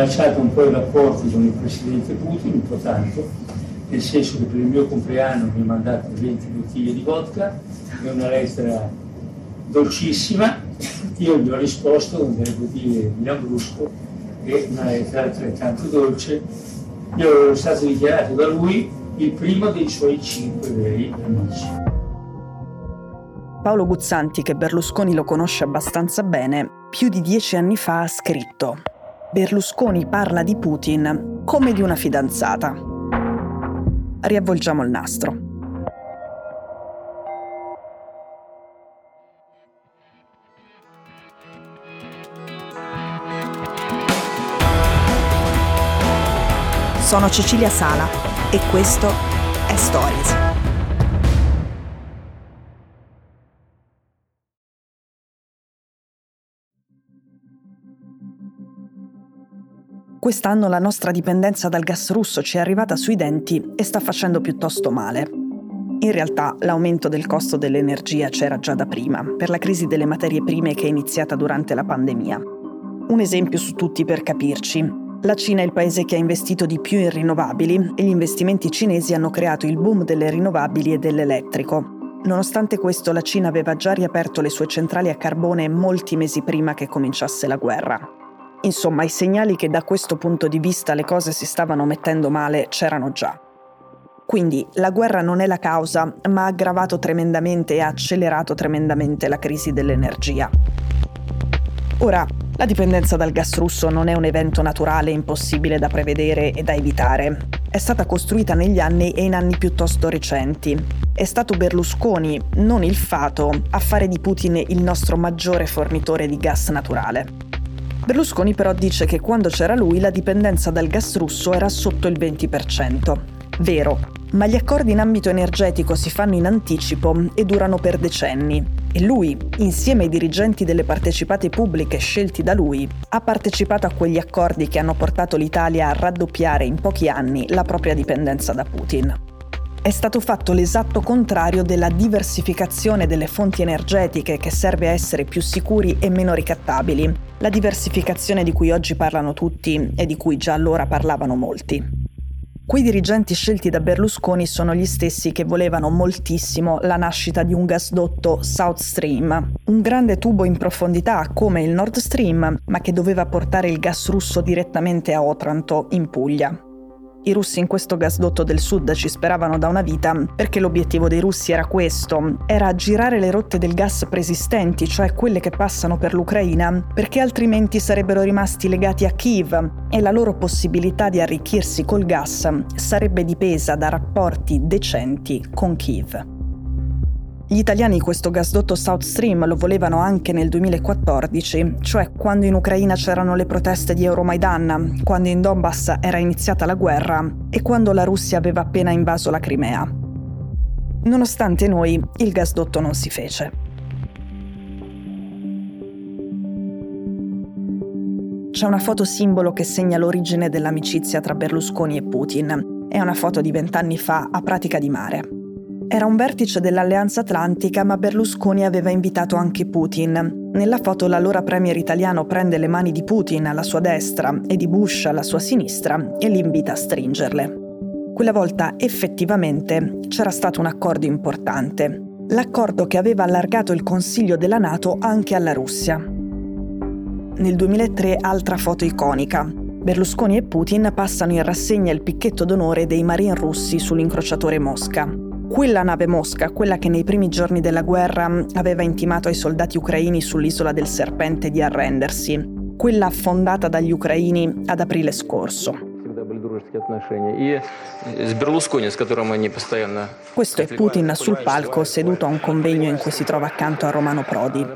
rilanciato un po' i rapporti con il presidente Putin, un po' tanto, nel senso che per il mio compleanno mi ha mandato 20 bottiglie di vodka e una lettera dolcissima. Io gli ho risposto con delle bottiglie di Lambrusco e una lettera altrettanto dolce. Io ero stato dichiarato da lui il primo dei suoi cinque veri amici. Paolo Guzzanti, che Berlusconi lo conosce abbastanza bene, più di dieci anni fa ha scritto Berlusconi parla di Putin come di una fidanzata. Riavvolgiamo il nastro. Sono Cecilia Sala e questo è Stories. Quest'anno la nostra dipendenza dal gas russo ci è arrivata sui denti e sta facendo piuttosto male. In realtà l'aumento del costo dell'energia c'era già da prima, per la crisi delle materie prime che è iniziata durante la pandemia. Un esempio su tutti per capirci. La Cina è il paese che ha investito di più in rinnovabili e gli investimenti cinesi hanno creato il boom delle rinnovabili e dell'elettrico. Nonostante questo la Cina aveva già riaperto le sue centrali a carbone molti mesi prima che cominciasse la guerra. Insomma, i segnali che da questo punto di vista le cose si stavano mettendo male c'erano già. Quindi la guerra non è la causa, ma ha aggravato tremendamente e ha accelerato tremendamente la crisi dell'energia. Ora, la dipendenza dal gas russo non è un evento naturale impossibile da prevedere e da evitare. È stata costruita negli anni e in anni piuttosto recenti. È stato Berlusconi, non il fato, a fare di Putin il nostro maggiore fornitore di gas naturale. Berlusconi però dice che quando c'era lui la dipendenza dal gas russo era sotto il 20%. Vero, ma gli accordi in ambito energetico si fanno in anticipo e durano per decenni. E lui, insieme ai dirigenti delle partecipate pubbliche scelti da lui, ha partecipato a quegli accordi che hanno portato l'Italia a raddoppiare in pochi anni la propria dipendenza da Putin è stato fatto l'esatto contrario della diversificazione delle fonti energetiche che serve a essere più sicuri e meno ricattabili, la diversificazione di cui oggi parlano tutti e di cui già allora parlavano molti. Quei dirigenti scelti da Berlusconi sono gli stessi che volevano moltissimo la nascita di un gasdotto South Stream, un grande tubo in profondità come il Nord Stream, ma che doveva portare il gas russo direttamente a Otranto, in Puglia. I russi in questo gasdotto del sud ci speravano da una vita perché l'obiettivo dei russi era questo, era girare le rotte del gas preesistenti, cioè quelle che passano per l'Ucraina, perché altrimenti sarebbero rimasti legati a Kiev e la loro possibilità di arricchirsi col gas sarebbe dipesa da rapporti decenti con Kiev. Gli italiani questo gasdotto South Stream lo volevano anche nel 2014, cioè quando in Ucraina c'erano le proteste di Euromaidan, quando in Donbass era iniziata la guerra e quando la Russia aveva appena invaso la Crimea. Nonostante noi, il gasdotto non si fece. C'è una foto simbolo che segna l'origine dell'amicizia tra Berlusconi e Putin. È una foto di vent'anni fa a Pratica di Mare. Era un vertice dell'Alleanza Atlantica, ma Berlusconi aveva invitato anche Putin. Nella foto l'allora premier italiano prende le mani di Putin alla sua destra e di Bush alla sua sinistra e li invita a stringerle. Quella volta effettivamente c'era stato un accordo importante, l'accordo che aveva allargato il Consiglio della Nato anche alla Russia. Nel 2003 altra foto iconica. Berlusconi e Putin passano in rassegna il picchetto d'onore dei marin russi sull'incrociatore Mosca. Quella nave Mosca, quella che nei primi giorni della guerra aveva intimato ai soldati ucraini sull'isola del Serpente di arrendersi, quella affondata dagli ucraini ad aprile scorso. Questo è Putin sul palco seduto a un convegno in cui si trova accanto a Romano Prodi.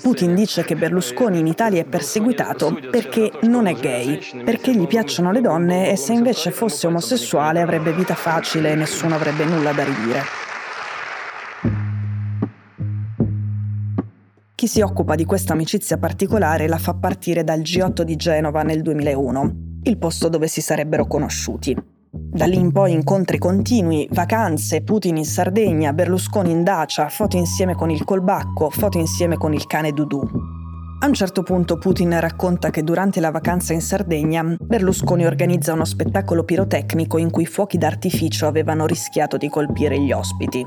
Putin dice che Berlusconi in Italia è perseguitato perché non è gay, perché gli piacciono le donne e se invece fosse omosessuale avrebbe vita facile e nessuno avrebbe nulla da ridire. Chi si occupa di questa amicizia particolare la fa partire dal G8 di Genova nel 2001 il posto dove si sarebbero conosciuti. Da lì in poi incontri continui, vacanze, Putin in Sardegna, Berlusconi in Dacia, foto insieme con il colbacco, foto insieme con il cane Dudu. A un certo punto Putin racconta che durante la vacanza in Sardegna Berlusconi organizza uno spettacolo pirotecnico in cui fuochi d'artificio avevano rischiato di colpire gli ospiti.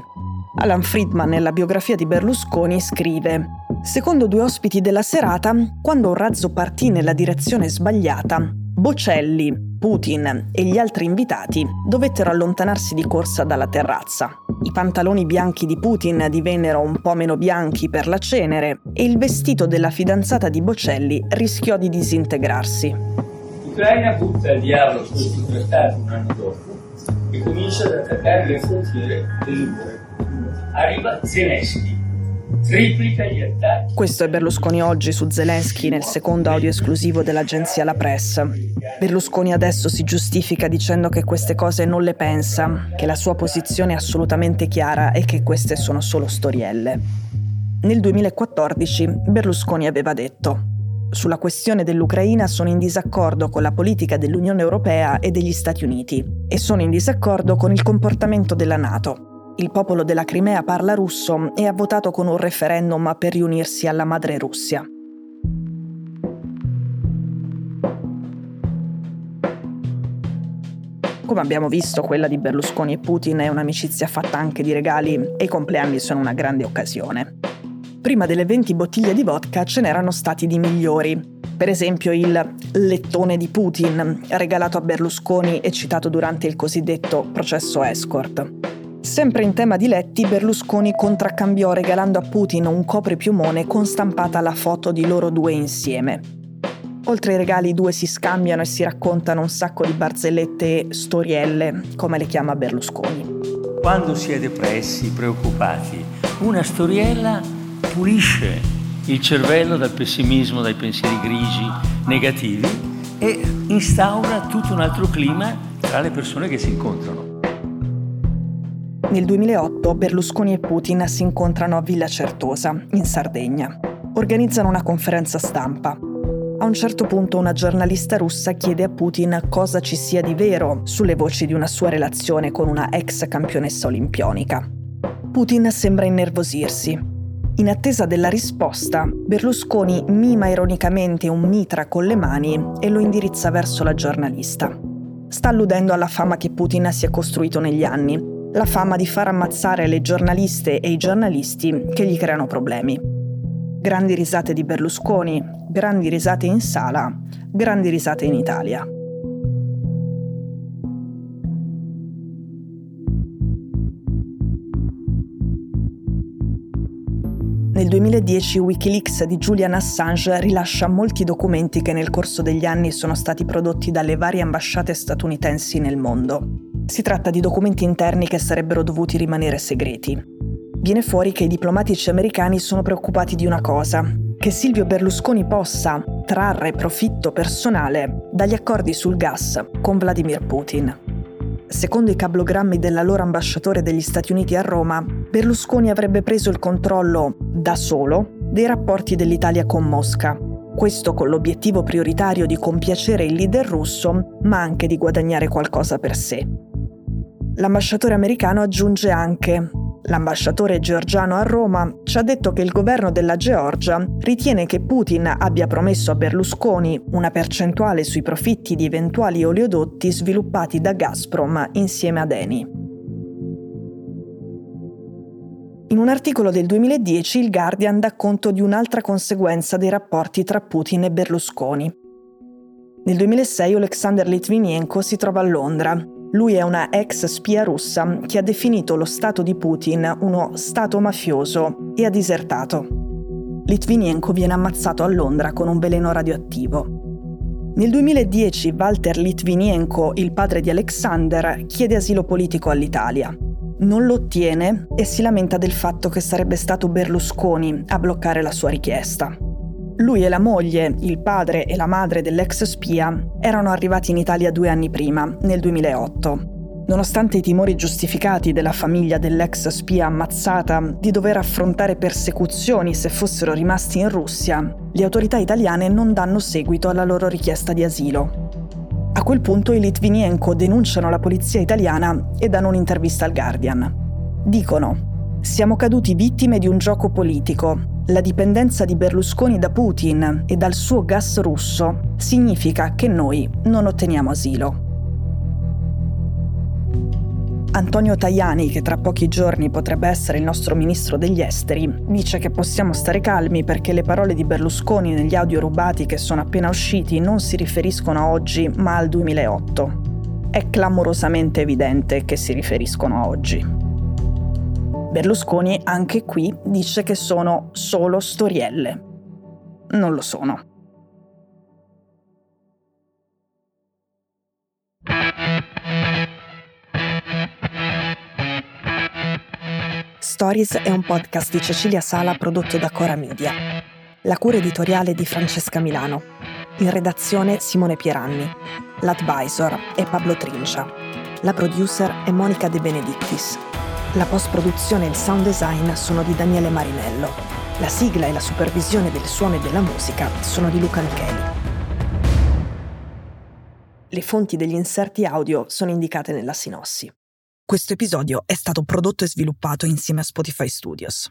Alan Friedman nella biografia di Berlusconi scrive Secondo due ospiti della serata, quando un razzo partì nella direzione sbagliata, Bocelli, Putin e gli altri invitati dovettero allontanarsi di corsa dalla terrazza. I pantaloni bianchi di Putin divennero un po' meno bianchi per la cenere e il vestito della fidanzata di Bocelli rischiò di disintegrarsi. L'Ucraina butta il diavolo su questi trattati un anno dopo e comincia ad attaccare le frontiere dell'Ucraina. Arriva Zelensky. Questo è Berlusconi oggi su Zelensky nel secondo audio esclusivo dell'agenzia La Presse. Berlusconi adesso si giustifica dicendo che queste cose non le pensa, che la sua posizione è assolutamente chiara e che queste sono solo storielle. Nel 2014 Berlusconi aveva detto sulla questione dell'Ucraina sono in disaccordo con la politica dell'Unione Europea e degli Stati Uniti e sono in disaccordo con il comportamento della Nato. Il popolo della Crimea parla russo e ha votato con un referendum per riunirsi alla madre Russia. Come abbiamo visto, quella di Berlusconi e Putin è un'amicizia fatta anche di regali e i compleanni sono una grande occasione. Prima delle 20 bottiglie di vodka ce n'erano stati di migliori. Per esempio il lettone di Putin, regalato a Berlusconi e citato durante il cosiddetto processo escort. Sempre in tema di letti, Berlusconi contraccambiò regalando a Putin un copripiumone con stampata la foto di loro due insieme. Oltre ai regali i due si scambiano e si raccontano un sacco di barzellette e storielle, come le chiama Berlusconi. Quando si è depressi, preoccupati, una storiella pulisce il cervello dal pessimismo, dai pensieri grigi, negativi e instaura tutto un altro clima tra le persone che si incontrano. Nel 2008 Berlusconi e Putin si incontrano a Villa Certosa, in Sardegna. Organizzano una conferenza stampa. A un certo punto una giornalista russa chiede a Putin cosa ci sia di vero sulle voci di una sua relazione con una ex campionessa olimpionica. Putin sembra innervosirsi. In attesa della risposta, Berlusconi mima ironicamente un mitra con le mani e lo indirizza verso la giornalista. Sta alludendo alla fama che Putin si è costruito negli anni la fama di far ammazzare le giornaliste e i giornalisti che gli creano problemi. Grandi risate di Berlusconi, grandi risate in sala, grandi risate in Italia. Nel 2010 Wikileaks di Julian Assange rilascia molti documenti che nel corso degli anni sono stati prodotti dalle varie ambasciate statunitensi nel mondo. Si tratta di documenti interni che sarebbero dovuti rimanere segreti. Viene fuori che i diplomatici americani sono preoccupati di una cosa, che Silvio Berlusconi possa trarre profitto personale dagli accordi sul gas con Vladimir Putin. Secondo i cablogrammi dell'allora ambasciatore degli Stati Uniti a Roma, Berlusconi avrebbe preso il controllo, da solo, dei rapporti dell'Italia con Mosca, questo con l'obiettivo prioritario di compiacere il leader russo, ma anche di guadagnare qualcosa per sé. L'ambasciatore americano aggiunge anche L'ambasciatore georgiano a Roma ci ha detto che il governo della Georgia ritiene che Putin abbia promesso a Berlusconi una percentuale sui profitti di eventuali oleodotti sviluppati da Gazprom insieme ad Eni. In un articolo del 2010 il Guardian dà conto di un'altra conseguenza dei rapporti tra Putin e Berlusconi. Nel 2006 Alexander Litvinenko si trova a Londra lui è una ex spia russa che ha definito lo Stato di Putin uno Stato mafioso e ha disertato. Litvinenko viene ammazzato a Londra con un veleno radioattivo. Nel 2010 Walter Litvinenko, il padre di Alexander, chiede asilo politico all'Italia. Non lo ottiene e si lamenta del fatto che sarebbe stato Berlusconi a bloccare la sua richiesta. Lui e la moglie, il padre e la madre dell'ex spia erano arrivati in Italia due anni prima, nel 2008. Nonostante i timori giustificati della famiglia dell'ex spia ammazzata di dover affrontare persecuzioni se fossero rimasti in Russia, le autorità italiane non danno seguito alla loro richiesta di asilo. A quel punto i Litvinienko denunciano la polizia italiana e danno un'intervista al Guardian. Dicono: Siamo caduti vittime di un gioco politico La dipendenza di Berlusconi da Putin e dal suo gas russo significa che noi non otteniamo asilo. Antonio Tajani, che tra pochi giorni potrebbe essere il nostro ministro degli esteri, dice che possiamo stare calmi perché le parole di Berlusconi negli audio rubati che sono appena usciti non si riferiscono a oggi ma al 2008. È clamorosamente evidente che si riferiscono a oggi. Berlusconi anche qui dice che sono solo storielle. Non lo sono. Stories è un podcast di Cecilia Sala prodotto da Cora Media. La cura editoriale di Francesca Milano. In redazione Simone Pieranni. L'advisor è Pablo Trincia. La producer è Monica De Benedictis. La post-produzione e il sound design sono di Daniele Marinello. La sigla e la supervisione del suono e della musica sono di Luca Micheli. Le fonti degli inserti audio sono indicate nella sinossi. Questo episodio è stato prodotto e sviluppato insieme a Spotify Studios.